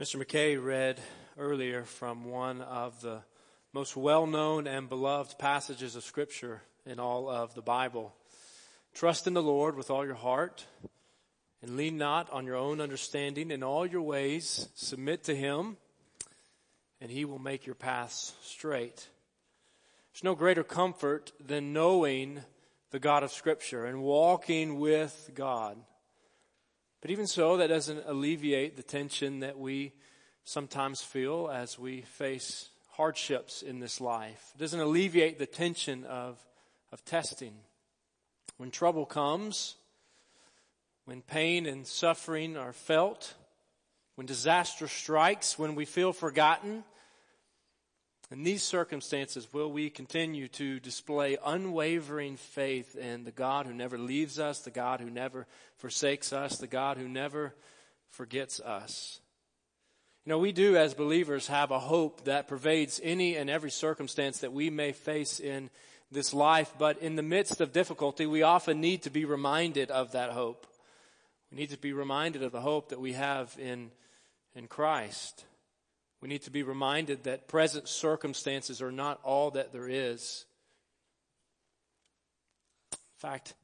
Mr. McKay read earlier from one of the most well-known and beloved passages of scripture in all of the Bible. Trust in the Lord with all your heart and lean not on your own understanding in all your ways. Submit to him and he will make your paths straight. There's no greater comfort than knowing the God of scripture and walking with God. But even so, that doesn't alleviate the tension that we sometimes feel as we face hardships in this life. It doesn't alleviate the tension of, of testing. When trouble comes, when pain and suffering are felt, when disaster strikes, when we feel forgotten, in these circumstances, will we continue to display unwavering faith in the God who never leaves us, the God who never forsakes us, the God who never forgets us? You know, we do as believers have a hope that pervades any and every circumstance that we may face in this life, but in the midst of difficulty, we often need to be reminded of that hope. We need to be reminded of the hope that we have in, in Christ. We need to be reminded that present circumstances are not all that there is. In fact,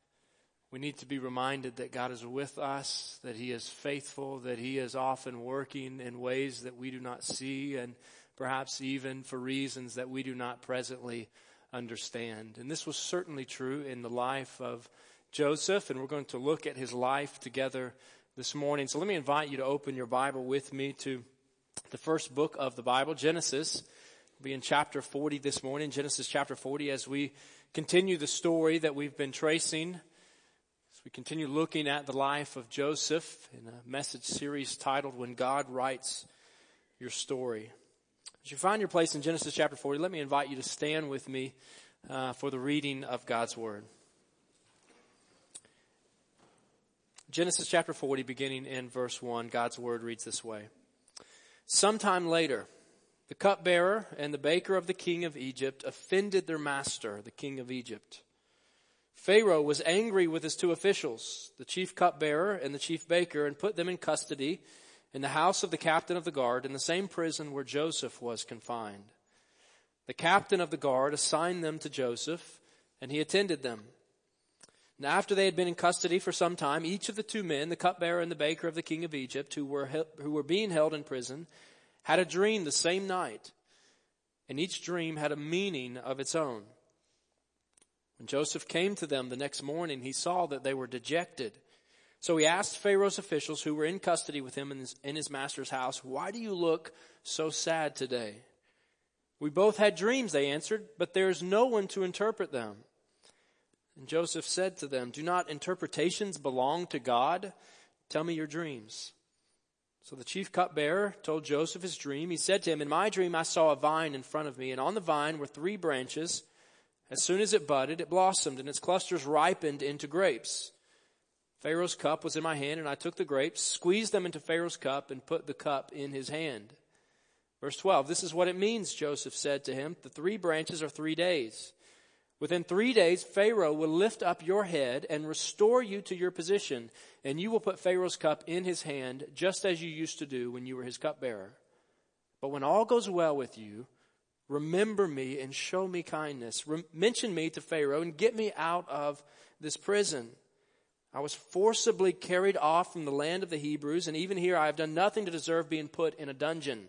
we need to be reminded that God is with us, that He is faithful, that He is often working in ways that we do not see, and perhaps even for reasons that we do not presently understand. And this was certainly true in the life of Joseph, and we're going to look at his life together this morning. So let me invite you to open your Bible with me to the first book of the Bible, Genesis. We'll be in chapter 40 this morning, Genesis chapter 40, as we continue the story that we've been tracing, as we continue looking at the life of Joseph in a message series titled When God Writes Your Story. As you find your place in Genesis chapter 40, let me invite you to stand with me uh, for the reading of God's Word. Genesis chapter 40, beginning in verse 1, God's Word reads this way. Sometime later, the cupbearer and the baker of the king of Egypt offended their master, the king of Egypt. Pharaoh was angry with his two officials, the chief cupbearer and the chief baker, and put them in custody in the house of the captain of the guard in the same prison where Joseph was confined. The captain of the guard assigned them to Joseph, and he attended them. Now after they had been in custody for some time, each of the two men, the cupbearer and the baker of the king of Egypt, who were, who were being held in prison, had a dream the same night. And each dream had a meaning of its own. When Joseph came to them the next morning, he saw that they were dejected. So he asked Pharaoh's officials who were in custody with him in his, in his master's house, why do you look so sad today? We both had dreams, they answered, but there is no one to interpret them. And Joseph said to them, Do not interpretations belong to God? Tell me your dreams. So the chief cupbearer told Joseph his dream. He said to him, In my dream I saw a vine in front of me, and on the vine were three branches. As soon as it budded, it blossomed, and its clusters ripened into grapes. Pharaoh's cup was in my hand, and I took the grapes, squeezed them into Pharaoh's cup, and put the cup in his hand. Verse 12, this is what it means, Joseph said to him. The three branches are three days. Within three days, Pharaoh will lift up your head and restore you to your position, and you will put Pharaoh's cup in his hand, just as you used to do when you were his cupbearer. But when all goes well with you, remember me and show me kindness. Re- mention me to Pharaoh and get me out of this prison. I was forcibly carried off from the land of the Hebrews, and even here I have done nothing to deserve being put in a dungeon.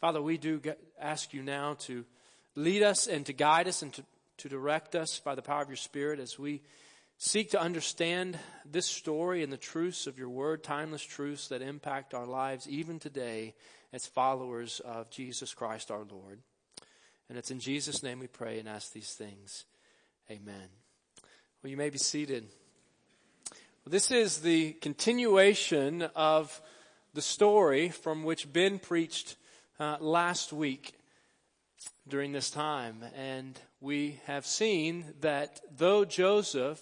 Father, we do ask you now to lead us and to guide us and to, to direct us by the power of your Spirit as we seek to understand this story and the truths of your word, timeless truths that impact our lives even today as followers of Jesus Christ our Lord. And it's in Jesus' name we pray and ask these things. Amen. Well, you may be seated. Well, this is the continuation of the story from which Ben preached uh, last week during this time. And we have seen that though Joseph,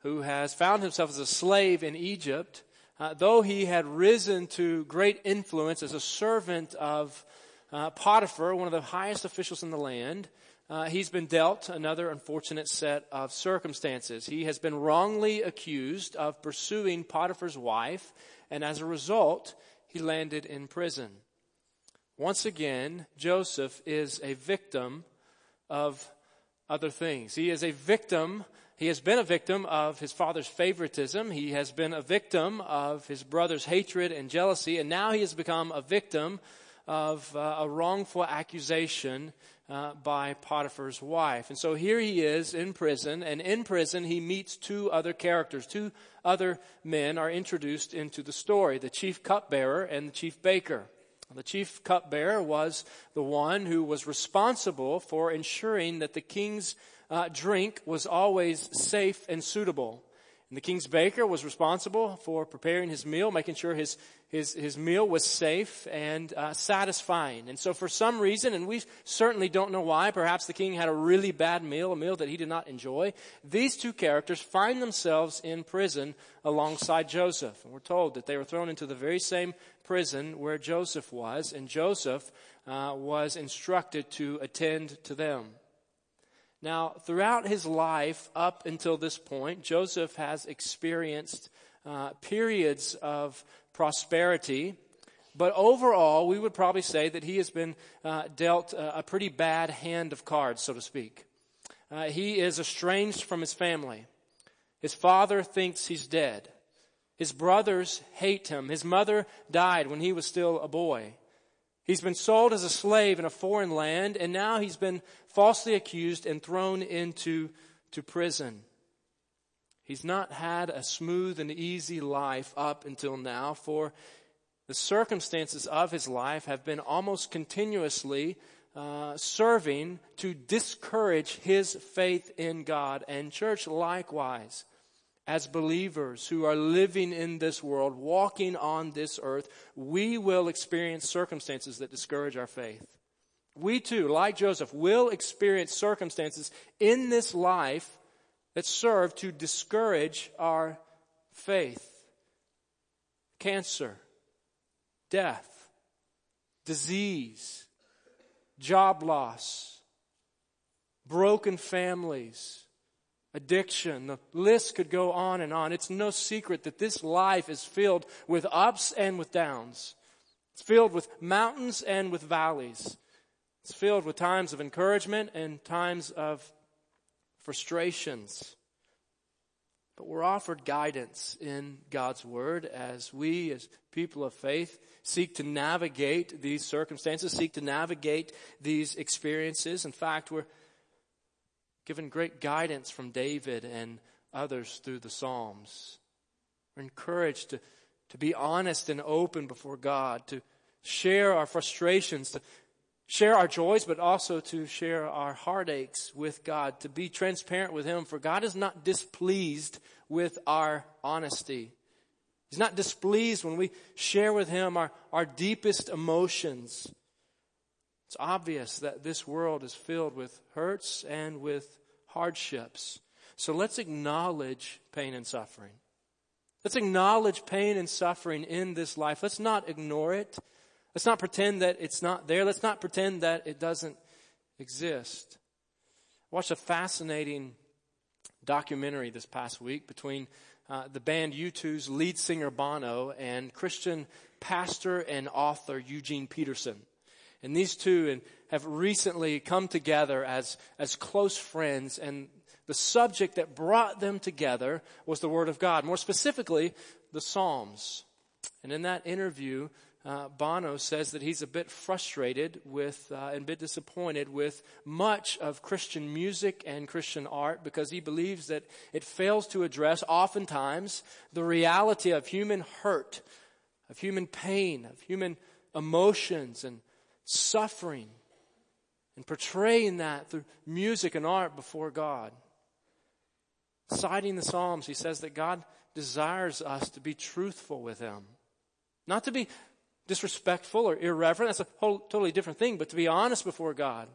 who has found himself as a slave in Egypt, uh, though he had risen to great influence as a servant of uh, Potiphar, one of the highest officials in the land, uh, he's been dealt another unfortunate set of circumstances. He has been wrongly accused of pursuing Potiphar's wife, and as a result, he landed in prison. Once again, Joseph is a victim of other things. He is a victim, he has been a victim of his father's favoritism. He has been a victim of his brother's hatred and jealousy, and now he has become a victim of uh, a wrongful accusation uh, by Potiphar's wife. And so here he is in prison, and in prison he meets two other characters. Two other men are introduced into the story the chief cupbearer and the chief baker. The chief cupbearer was the one who was responsible for ensuring that the king's uh, drink was always safe and suitable. And the king's baker was responsible for preparing his meal, making sure his, his, his meal was safe and uh, satisfying. And so for some reason, and we certainly don't know why, perhaps the king had a really bad meal, a meal that he did not enjoy, these two characters find themselves in prison alongside Joseph. And we're told that they were thrown into the very same prison where Joseph was, and Joseph uh, was instructed to attend to them. Now, throughout his life up until this point, Joseph has experienced uh, periods of prosperity, but overall, we would probably say that he has been uh, dealt a, a, pretty bad hand of cards, so to speak. Uh, he is estranged from his family. His father thinks he's dead. His brothers hate him. His mother died when he was still a boy. He's been sold as a slave in a foreign land, and now he's been falsely accused and thrown into to prison. He's not had a smooth and easy life up until now, for the circumstances of his life have been almost continuously uh, serving to discourage his faith in God. And church, likewise, as believers who are living in this world, walking on this earth, we will experience circumstances that discourage our faith. We too, like Joseph, will experience circumstances in this life that serve to discourage our faith. Cancer, death, disease, job loss, broken families, addiction. The list could go on and on. It's no secret that this life is filled with ups and with downs. It's filled with mountains and with valleys. It's filled with times of encouragement and times of frustrations. But we're offered guidance in God's Word as we, as people of faith, seek to navigate these circumstances, seek to navigate these experiences. In fact, we're given great guidance from David and others through the Psalms. We're encouraged to, to be honest and open before God, to share our frustrations, to share our joys, but also to share our heartaches with God, to be transparent with Him, for God is not displeased with our honesty. He's not displeased when we share with Him our, our deepest emotions. It's obvious that this world is filled with hurts and with hardships. So let's acknowledge pain and suffering. Let's acknowledge pain and suffering in this life. Let's not ignore it. Let's not pretend that it's not there. Let's not pretend that it doesn't exist. I watched a fascinating documentary this past week between uh, the band U2's lead singer Bono and Christian pastor and author Eugene Peterson. And these two have recently come together as, as close friends and the subject that brought them together was the Word of God, more specifically, the Psalms. And in that interview, uh, Bono says that he's a bit frustrated with uh, and a bit disappointed with much of Christian music and Christian art because he believes that it fails to address oftentimes the reality of human hurt, of human pain, of human emotions and suffering and portraying that through music and art before God. Citing the Psalms, he says that God desires us to be truthful with Him. Not to be disrespectful or irreverent. That's a whole totally different thing, but to be honest before God,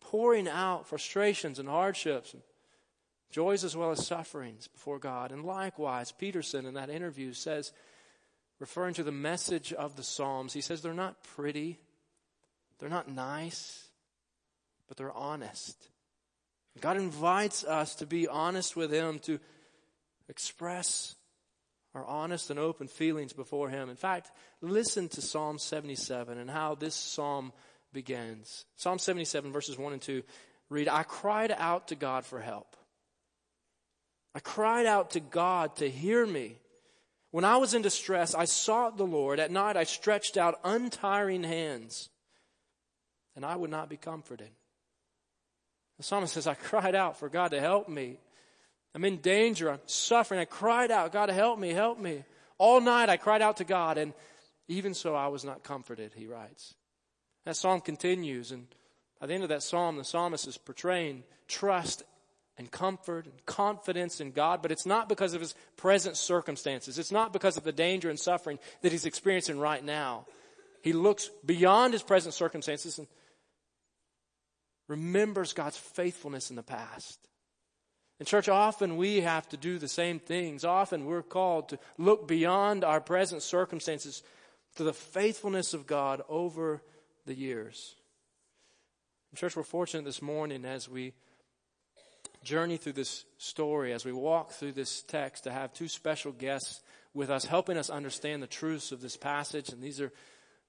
pouring out frustrations and hardships and joys as well as sufferings before God. And likewise, Peterson in that interview says, referring to the message of the Psalms, he says they're not pretty, they're not nice, but they're honest. God invites us to be honest with Him, to express our honest and open feelings before Him. In fact, listen to Psalm 77 and how this psalm begins. Psalm 77, verses 1 and 2 read, I cried out to God for help. I cried out to God to hear me. When I was in distress, I sought the Lord. At night, I stretched out untiring hands, and I would not be comforted. The psalmist says, I cried out for God to help me. I'm in danger. I'm suffering. I cried out, God, help me, help me. All night I cried out to God, and even so I was not comforted, he writes. That psalm continues, and at the end of that psalm, the psalmist is portraying trust and comfort and confidence in God, but it's not because of his present circumstances. It's not because of the danger and suffering that he's experiencing right now. He looks beyond his present circumstances and remembers God's faithfulness in the past. In church, often we have to do the same things. Often we're called to look beyond our present circumstances to the faithfulness of God over the years. Church, we're fortunate this morning as we journey through this story, as we walk through this text, to have two special guests with us, helping us understand the truths of this passage. And these are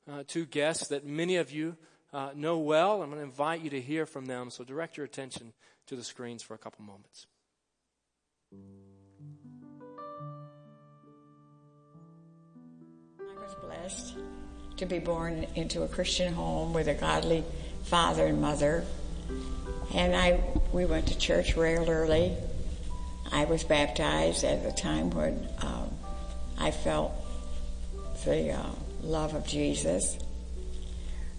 uh, two guests that many of you uh, know well. I'm going to invite you to hear from them. So direct your attention to the screens for a couple moments. I was blessed to be born into a Christian home with a godly father and mother. And I, we went to church regularly. I was baptized at the time when um, I felt the uh, love of Jesus.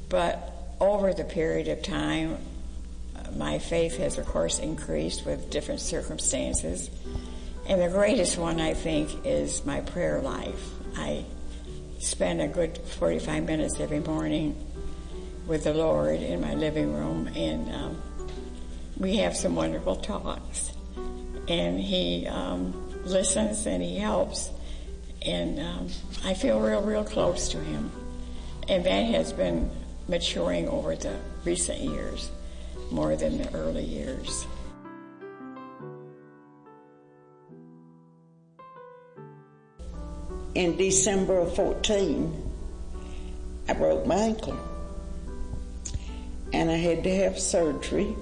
But over the period of time, my faith has, of course, increased with different circumstances. And the greatest one, I think, is my prayer life. I spend a good 45 minutes every morning with the Lord in my living room, and um, we have some wonderful talks. And He um, listens and He helps, and um, I feel real, real close to Him. And that has been maturing over the recent years more than the early years. In December of 14, I broke my ankle and I had to have surgery.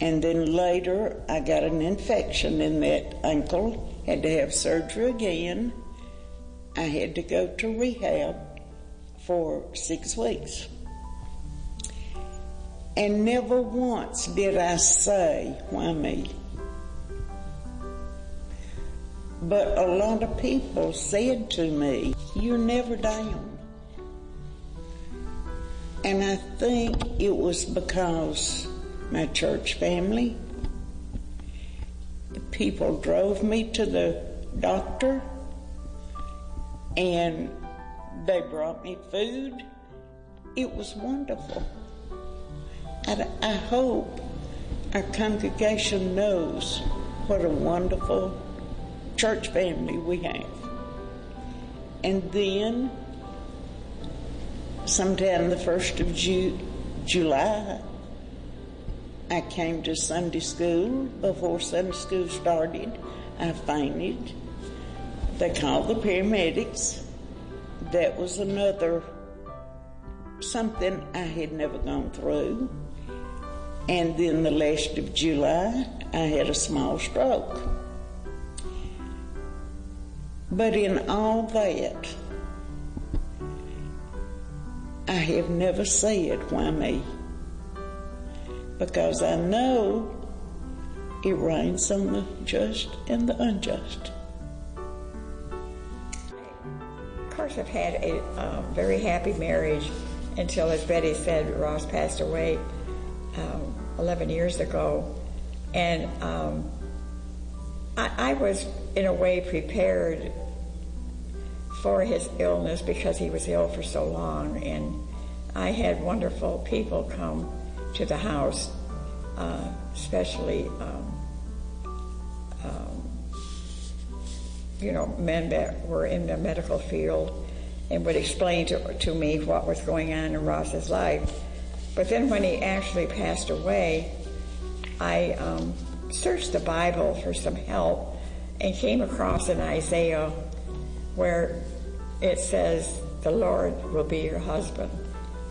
And then later, I got an infection in that ankle, had to have surgery again. I had to go to rehab for six weeks. And never once did I say, why me? But a lot of people said to me, you're never down. And I think it was because my church family, the people drove me to the doctor and they brought me food. It was wonderful. And I hope our congregation knows what a wonderful church family we have. And then, sometime the 1st of Ju- July, I came to Sunday school. Before Sunday school started, I fainted. They called the paramedics that was another something I had never gone through. And then the last of July, I had a small stroke. But in all that, I have never said, why me? Because I know it rains on the just and the unjust. Course, I've had a um, very happy marriage until, as Betty said, Ross passed away um, 11 years ago. And um, I, I was, in a way, prepared for his illness because he was ill for so long. And I had wonderful people come to the house, uh, especially, um, um, you know, men that were in the medical field and would explain to, to me what was going on in Ross's life. But then when he actually passed away, I um, searched the Bible for some help and came across an Isaiah where it says, the Lord will be your husband.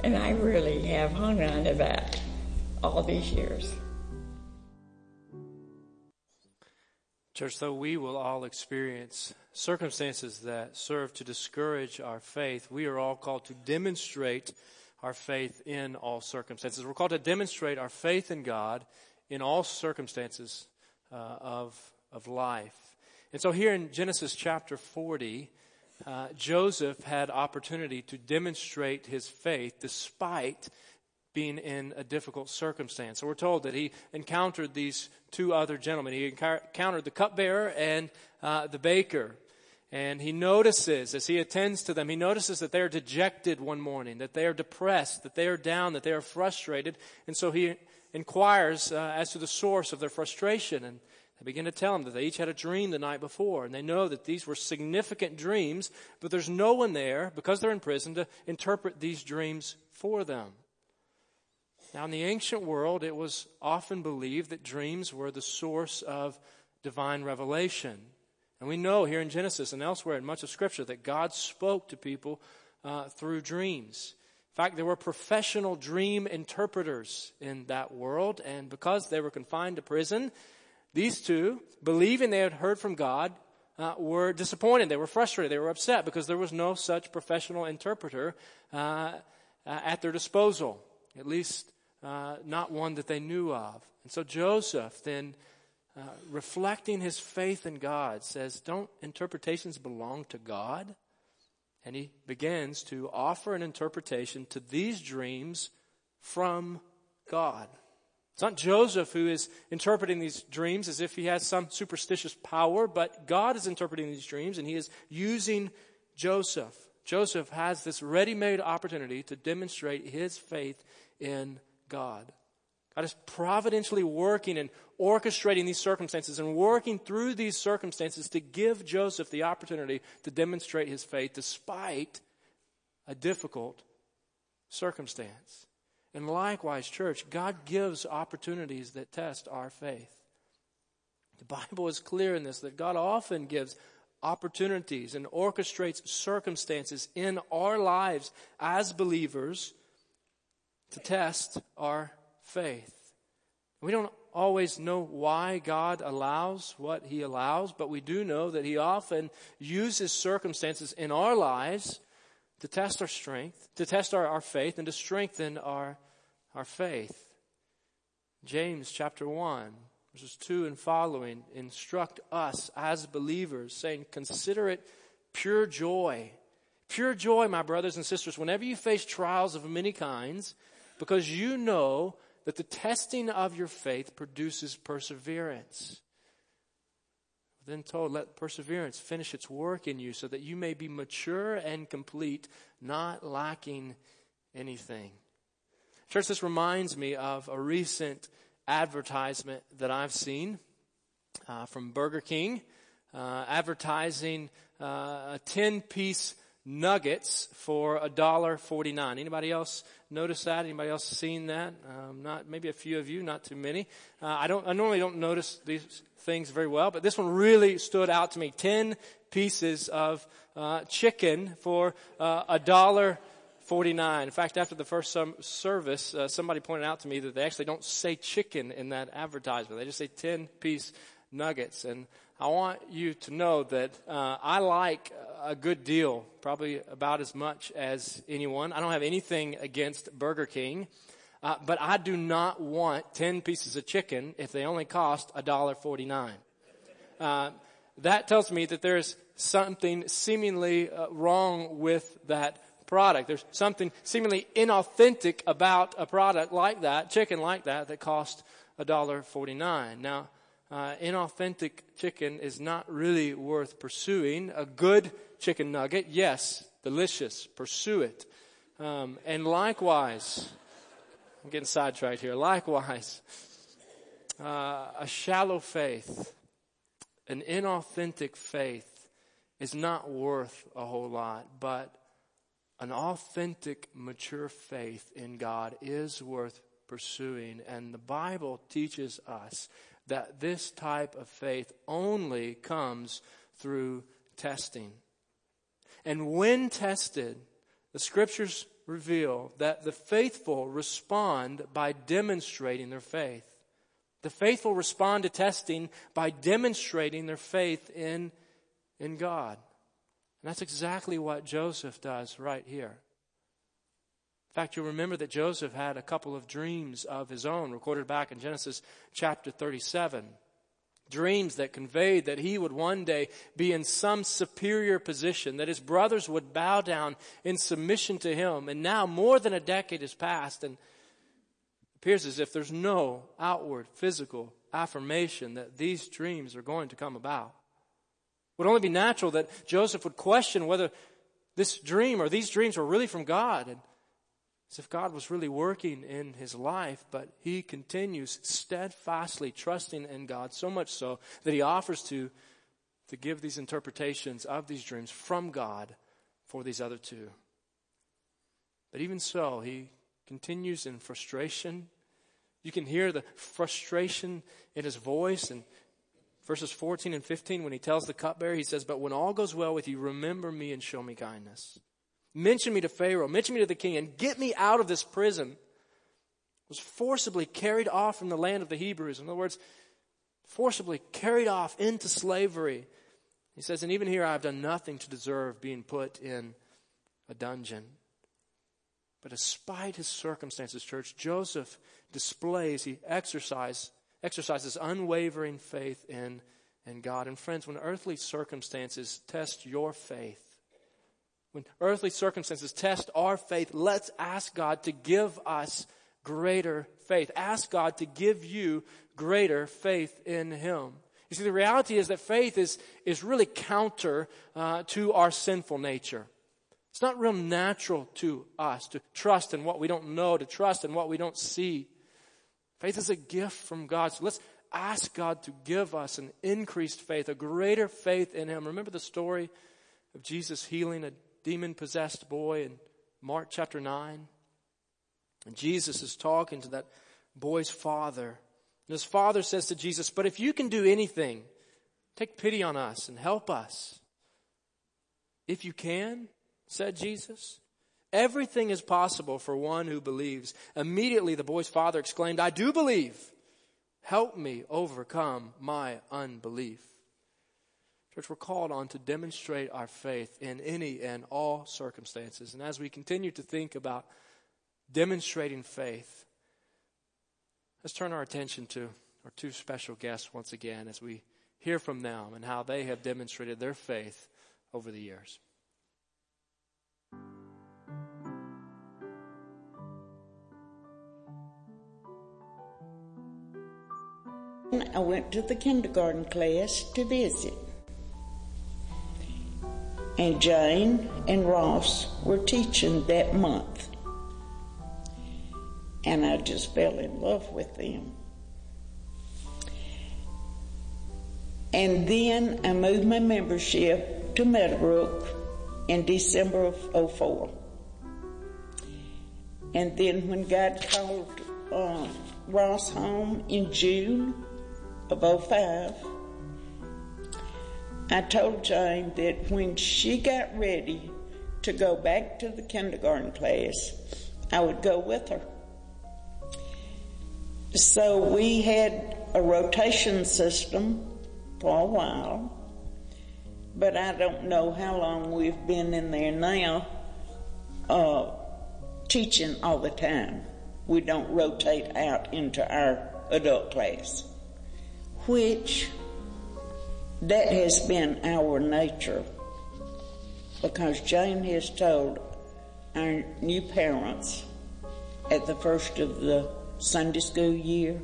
And I really have hung on to that all these years. Church, though we will all experience circumstances that serve to discourage our faith, we are all called to demonstrate our faith in all circumstances. We're called to demonstrate our faith in God in all circumstances uh, of, of life. And so here in Genesis chapter 40, uh, Joseph had opportunity to demonstrate his faith despite being in a difficult circumstance. So we're told that he encountered these two other gentlemen. He encountered the cupbearer and uh, the baker. And he notices, as he attends to them, he notices that they are dejected one morning, that they are depressed, that they are down, that they are frustrated. And so he inquires uh, as to the source of their frustration. And they begin to tell him that they each had a dream the night before, and they know that these were significant dreams, but there's no one there, because they're in prison, to interpret these dreams for them. Now, in the ancient world, it was often believed that dreams were the source of divine revelation. And we know here in Genesis and elsewhere in much of Scripture that God spoke to people uh, through dreams. In fact, there were professional dream interpreters in that world, and because they were confined to prison, these two, believing they had heard from God, uh, were disappointed. They were frustrated. They were upset because there was no such professional interpreter uh, uh, at their disposal, at least uh, not one that they knew of. And so Joseph then, uh, reflecting his faith in God, says, Don't interpretations belong to God? And he begins to offer an interpretation to these dreams from God. It's not Joseph who is interpreting these dreams as if he has some superstitious power, but God is interpreting these dreams and he is using Joseph. Joseph has this ready made opportunity to demonstrate his faith in God. God is providentially working and orchestrating these circumstances and working through these circumstances to give Joseph the opportunity to demonstrate his faith despite a difficult circumstance. And likewise, church, God gives opportunities that test our faith. The Bible is clear in this that God often gives opportunities and orchestrates circumstances in our lives as believers to test our faith. We don't always know why God allows what He allows, but we do know that He often uses circumstances in our lives to test our strength, to test our, our faith, and to strengthen our, our faith. James chapter 1, verses 2 and following instruct us as believers, saying, Consider it pure joy. Pure joy, my brothers and sisters, whenever you face trials of many kinds, because you know that the testing of your faith produces perseverance then told, let perseverance finish its work in you so that you may be mature and complete, not lacking anything. Church, this reminds me of a recent advertisement that I've seen uh, from Burger King, uh, advertising uh, a 10 piece nuggets for a dollar forty nine. Anybody else notice that? Anybody else seen that? Um, not maybe a few of you, not too many. Uh, I don't. I normally don't notice these things very well, but this one really stood out to me. Ten pieces of uh, chicken for uh, a dollar. 49. In fact, after the first service, uh, somebody pointed out to me that they actually don't say chicken in that advertisement. They just say 10 piece nuggets. And I want you to know that uh, I like a good deal, probably about as much as anyone. I don't have anything against Burger King. Uh, but I do not want 10 pieces of chicken if they only cost $1.49. Uh, that tells me that there's something seemingly uh, wrong with that product. There's something seemingly inauthentic about a product like that, chicken like that, that cost $1.49. Now, uh, inauthentic chicken is not really worth pursuing. A good chicken nugget, yes, delicious, pursue it. Um, and likewise, I'm getting sidetracked here. Likewise, uh, a shallow faith, an inauthentic faith, is not worth a whole lot, but an authentic, mature faith in God is worth pursuing. And the Bible teaches us that this type of faith only comes through testing. And when tested, the scriptures reveal that the faithful respond by demonstrating their faith. The faithful respond to testing by demonstrating their faith in, in God. And that's exactly what Joseph does right here. In fact, you'll remember that Joseph had a couple of dreams of his own recorded back in Genesis chapter 37. Dreams that conveyed that he would one day be in some superior position, that his brothers would bow down in submission to him. And now more than a decade has passed and it appears as if there's no outward physical affirmation that these dreams are going to come about. It would only be natural that Joseph would question whether this dream or these dreams were really from God. And as if God was really working in his life, but he continues steadfastly trusting in God, so much so that he offers to, to give these interpretations of these dreams from God for these other two. But even so, he continues in frustration. You can hear the frustration in his voice and verses 14 and 15 when he tells the cupbearer, he says, But when all goes well with you, remember me and show me kindness. Mention me to Pharaoh, mention me to the king, and get me out of this prison. Was forcibly carried off from the land of the Hebrews. In other words, forcibly carried off into slavery. He says, and even here I've done nothing to deserve being put in a dungeon. But despite his circumstances, church, Joseph displays, he exercises, exercises unwavering faith in, in God. And friends, when earthly circumstances test your faith, when earthly circumstances test our faith, let's ask God to give us greater faith. Ask God to give you greater faith in Him. You see, the reality is that faith is, is really counter uh, to our sinful nature. It's not real natural to us to trust in what we don't know, to trust in what we don't see. Faith is a gift from God. So let's ask God to give us an increased faith, a greater faith in Him. Remember the story of Jesus healing a demon possessed boy in Mark chapter 9. And Jesus is talking to that boy's father. And his father says to Jesus, But if you can do anything, take pity on us and help us. If you can, said Jesus, everything is possible for one who believes. Immediately the boy's father exclaimed, I do believe. Help me overcome my unbelief. Church, we're called on to demonstrate our faith in any and all circumstances. And as we continue to think about demonstrating faith, let's turn our attention to our two special guests once again as we hear from them and how they have demonstrated their faith over the years. I went to the kindergarten class to visit and Jane and Ross were teaching that month. And I just fell in love with them. And then I moved my membership to Meadowbrook in December of 04. And then when God called uh, Ross home in June of 05, I told Jane that when she got ready to go back to the kindergarten class, I would go with her. So we had a rotation system for a while, but I don't know how long we've been in there now, uh, teaching all the time. We don't rotate out into our adult class, which that has been our nature because Jane has told our new parents at the first of the Sunday school year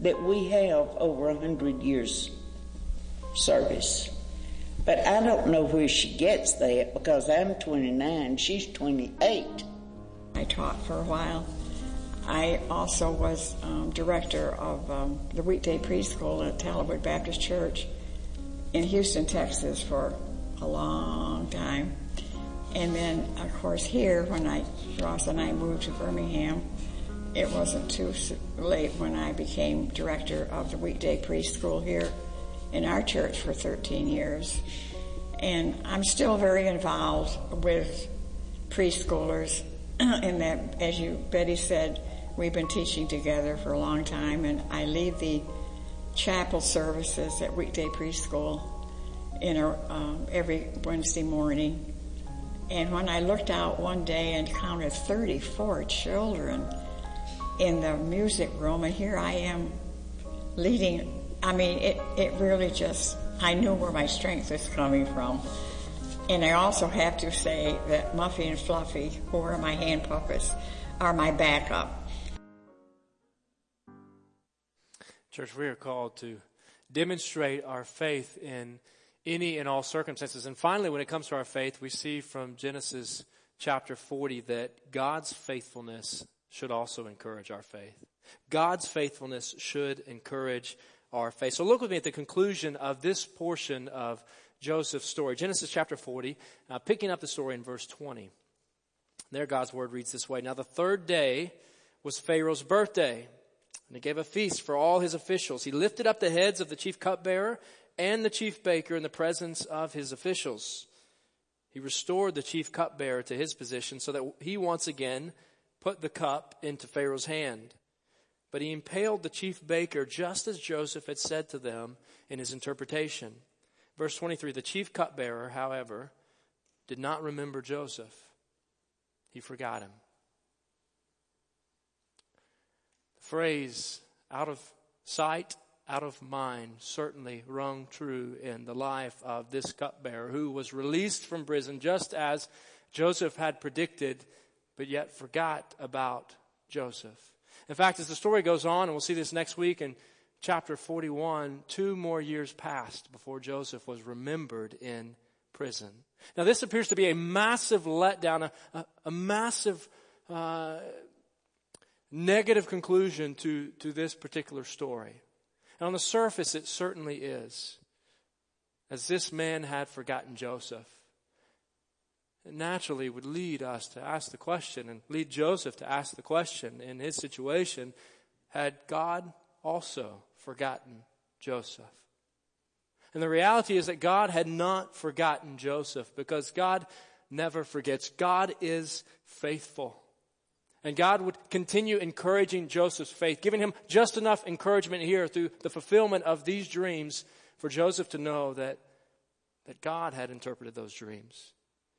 that we have over a hundred years service. But I don't know where she gets that because I'm 29, she's 28. I taught for a while. I also was um, director of um, the weekday preschool at Tallowood Baptist Church in Houston, Texas for a long time. And then, of course, here when I, Ross and I moved to Birmingham, it wasn't too late when I became director of the weekday preschool here in our church for 13 years. And I'm still very involved with preschoolers in that, as you, Betty said, we've been teaching together for a long time and I lead the chapel services at weekday preschool in a, um, every Wednesday morning. And when I looked out one day and counted 34 children in the music room, and here I am leading, I mean, it, it really just, I knew where my strength was coming from. And I also have to say that Muffy and Fluffy, who are my hand puppets, are my backup. Church, we are called to demonstrate our faith in any and all circumstances. And finally, when it comes to our faith, we see from Genesis chapter 40 that God's faithfulness should also encourage our faith. God's faithfulness should encourage our faith. So look with me at the conclusion of this portion of Joseph's story. Genesis chapter 40, uh, picking up the story in verse 20. There God's word reads this way. Now the third day was Pharaoh's birthday. And he gave a feast for all his officials. He lifted up the heads of the chief cupbearer and the chief baker in the presence of his officials. He restored the chief cupbearer to his position so that he once again put the cup into Pharaoh's hand. But he impaled the chief baker just as Joseph had said to them in his interpretation. Verse 23, the chief cupbearer, however, did not remember Joseph. He forgot him. The phrase, out of sight, out of mind certainly rung true in the life of this cupbearer who was released from prison just as Joseph had predicted, but yet forgot about Joseph. In fact, as the story goes on, and we'll see this next week in chapter 41, two more years passed before Joseph was remembered in prison. Now, this appears to be a massive letdown, a, a, a massive uh, negative conclusion to, to this particular story. And on the surface, it certainly is. As this man had forgotten Joseph, it naturally would lead us to ask the question and lead Joseph to ask the question in his situation had God also forgotten Joseph? And the reality is that God had not forgotten Joseph because God never forgets. God is faithful. And God would continue encouraging Joseph's faith, giving him just enough encouragement here through the fulfillment of these dreams for Joseph to know that, that God had interpreted those dreams.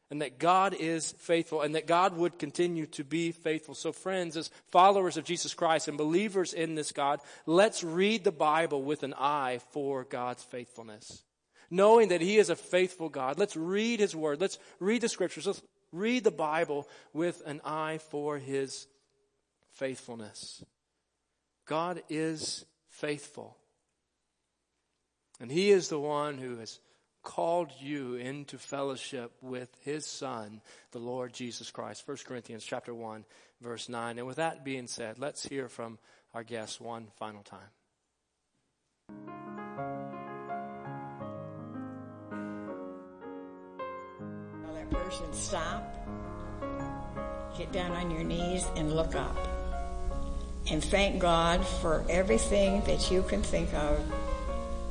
And that God is faithful and that God would continue to be faithful. So friends, as followers of Jesus Christ and believers in this God, let's read the Bible with an eye for God's faithfulness. Knowing that He is a faithful God. Let's read His Word. Let's read the Scriptures. Let's Read the Bible with an eye for His faithfulness. God is faithful. And He is the one who has called you into fellowship with His Son, the Lord Jesus Christ. 1 Corinthians chapter 1, verse 9. And with that being said, let's hear from our guests one final time. Person stop, get down on your knees and look up. And thank God for everything that you can think of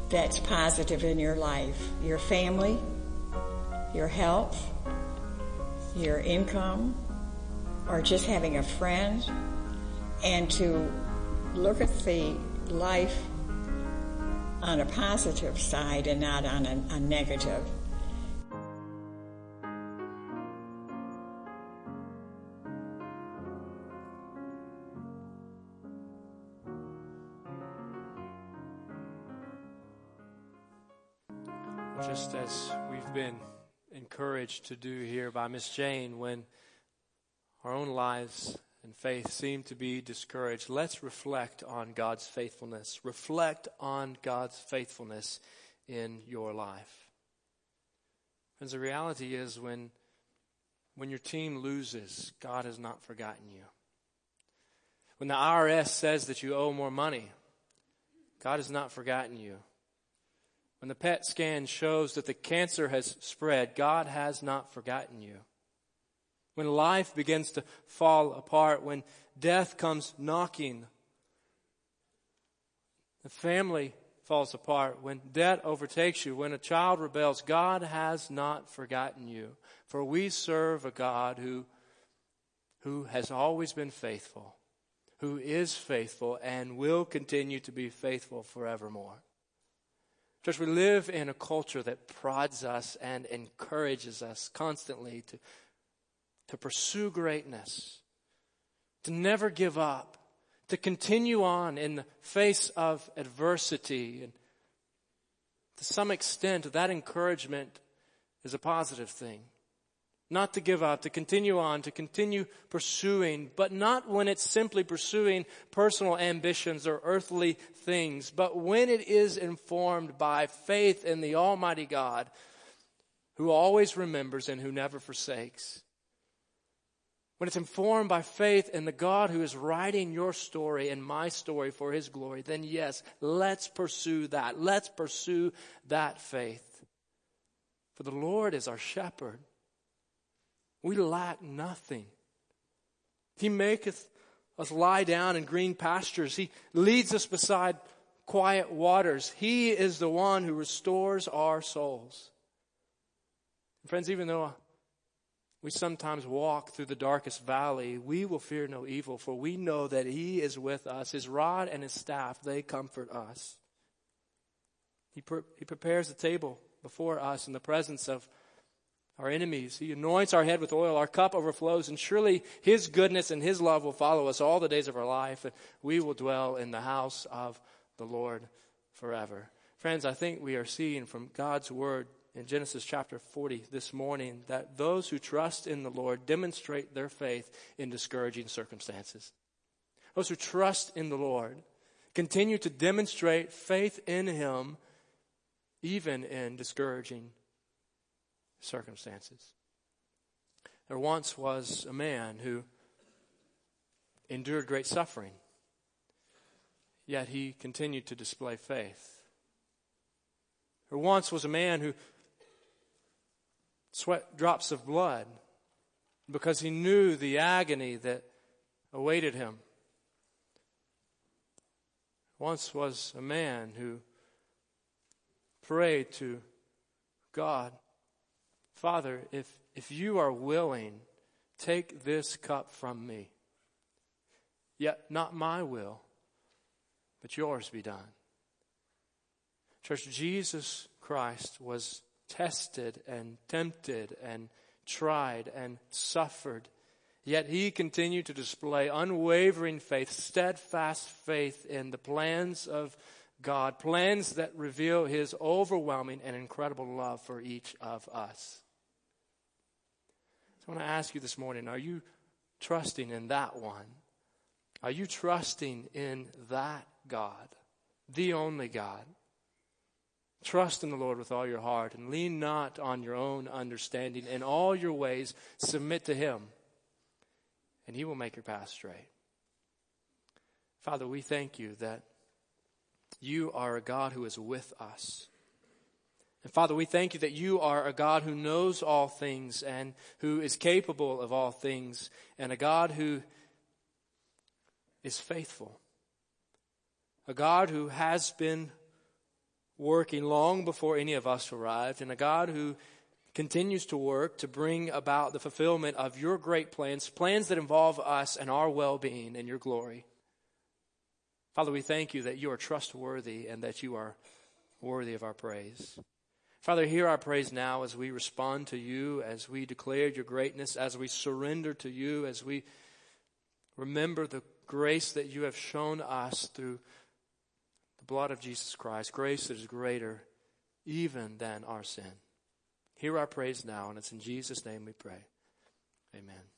that's positive in your life. Your family, your health, your income, or just having a friend. And to look at the life on a positive side and not on a, a negative. Just as we've been encouraged to do here by Miss Jane when our own lives and faith seem to be discouraged, let's reflect on God's faithfulness. Reflect on God's faithfulness in your life. Friends, the reality is when, when your team loses, God has not forgotten you. When the IRS says that you owe more money, God has not forgotten you. When the PET scan shows that the cancer has spread, God has not forgotten you. When life begins to fall apart, when death comes knocking, the family falls apart, when debt overtakes you, when a child rebels, God has not forgotten you. For we serve a God who, who has always been faithful, who is faithful, and will continue to be faithful forevermore. Church, we live in a culture that prods us and encourages us constantly to, to pursue greatness, to never give up, to continue on in the face of adversity. And to some extent, that encouragement is a positive thing. Not to give up, to continue on, to continue pursuing, but not when it's simply pursuing personal ambitions or earthly things, but when it is informed by faith in the Almighty God who always remembers and who never forsakes when it's informed by faith in the God who is writing your story and my story for his glory, then yes, let's pursue that. Let's pursue that faith. For the Lord is our shepherd. We lack nothing. He maketh us lie down in green pastures. He leads us beside quiet waters. He is the one who restores our souls. Friends, even though we sometimes walk through the darkest valley, we will fear no evil, for we know that He is with us. His rod and His staff, they comfort us. He, pre- he prepares a table before us in the presence of our enemies. He anoints our head with oil. Our cup overflows, and surely His goodness and His love will follow us all the days of our life, and we will dwell in the house of the Lord forever. Friends, I think we are seeing from God's Word in Genesis chapter 40 this morning that those who trust in the Lord demonstrate their faith in discouraging circumstances. Those who trust in the Lord continue to demonstrate faith in Him even in discouraging circumstances. There once was a man who endured great suffering, yet he continued to display faith. There once was a man who sweat drops of blood because he knew the agony that awaited him. Once was a man who prayed to God, Father, if, if you are willing, take this cup from me. Yet not my will, but yours be done. Church, Jesus Christ was tested and tempted and tried and suffered. Yet he continued to display unwavering faith, steadfast faith in the plans of God, plans that reveal his overwhelming and incredible love for each of us. So I want to ask you this morning are you trusting in that one? Are you trusting in that God, the only God? Trust in the Lord with all your heart and lean not on your own understanding. In all your ways, submit to Him, and He will make your path straight. Father, we thank you that you are a God who is with us. And Father, we thank you that you are a God who knows all things and who is capable of all things, and a God who is faithful. A God who has been working long before any of us arrived, and a God who continues to work to bring about the fulfillment of your great plans, plans that involve us and our well being and your glory. Father, we thank you that you are trustworthy and that you are worthy of our praise. Father, hear our praise now as we respond to you, as we declare your greatness, as we surrender to you, as we remember the grace that you have shown us through the blood of Jesus Christ, grace that is greater even than our sin. Hear our praise now, and it's in Jesus' name we pray. Amen.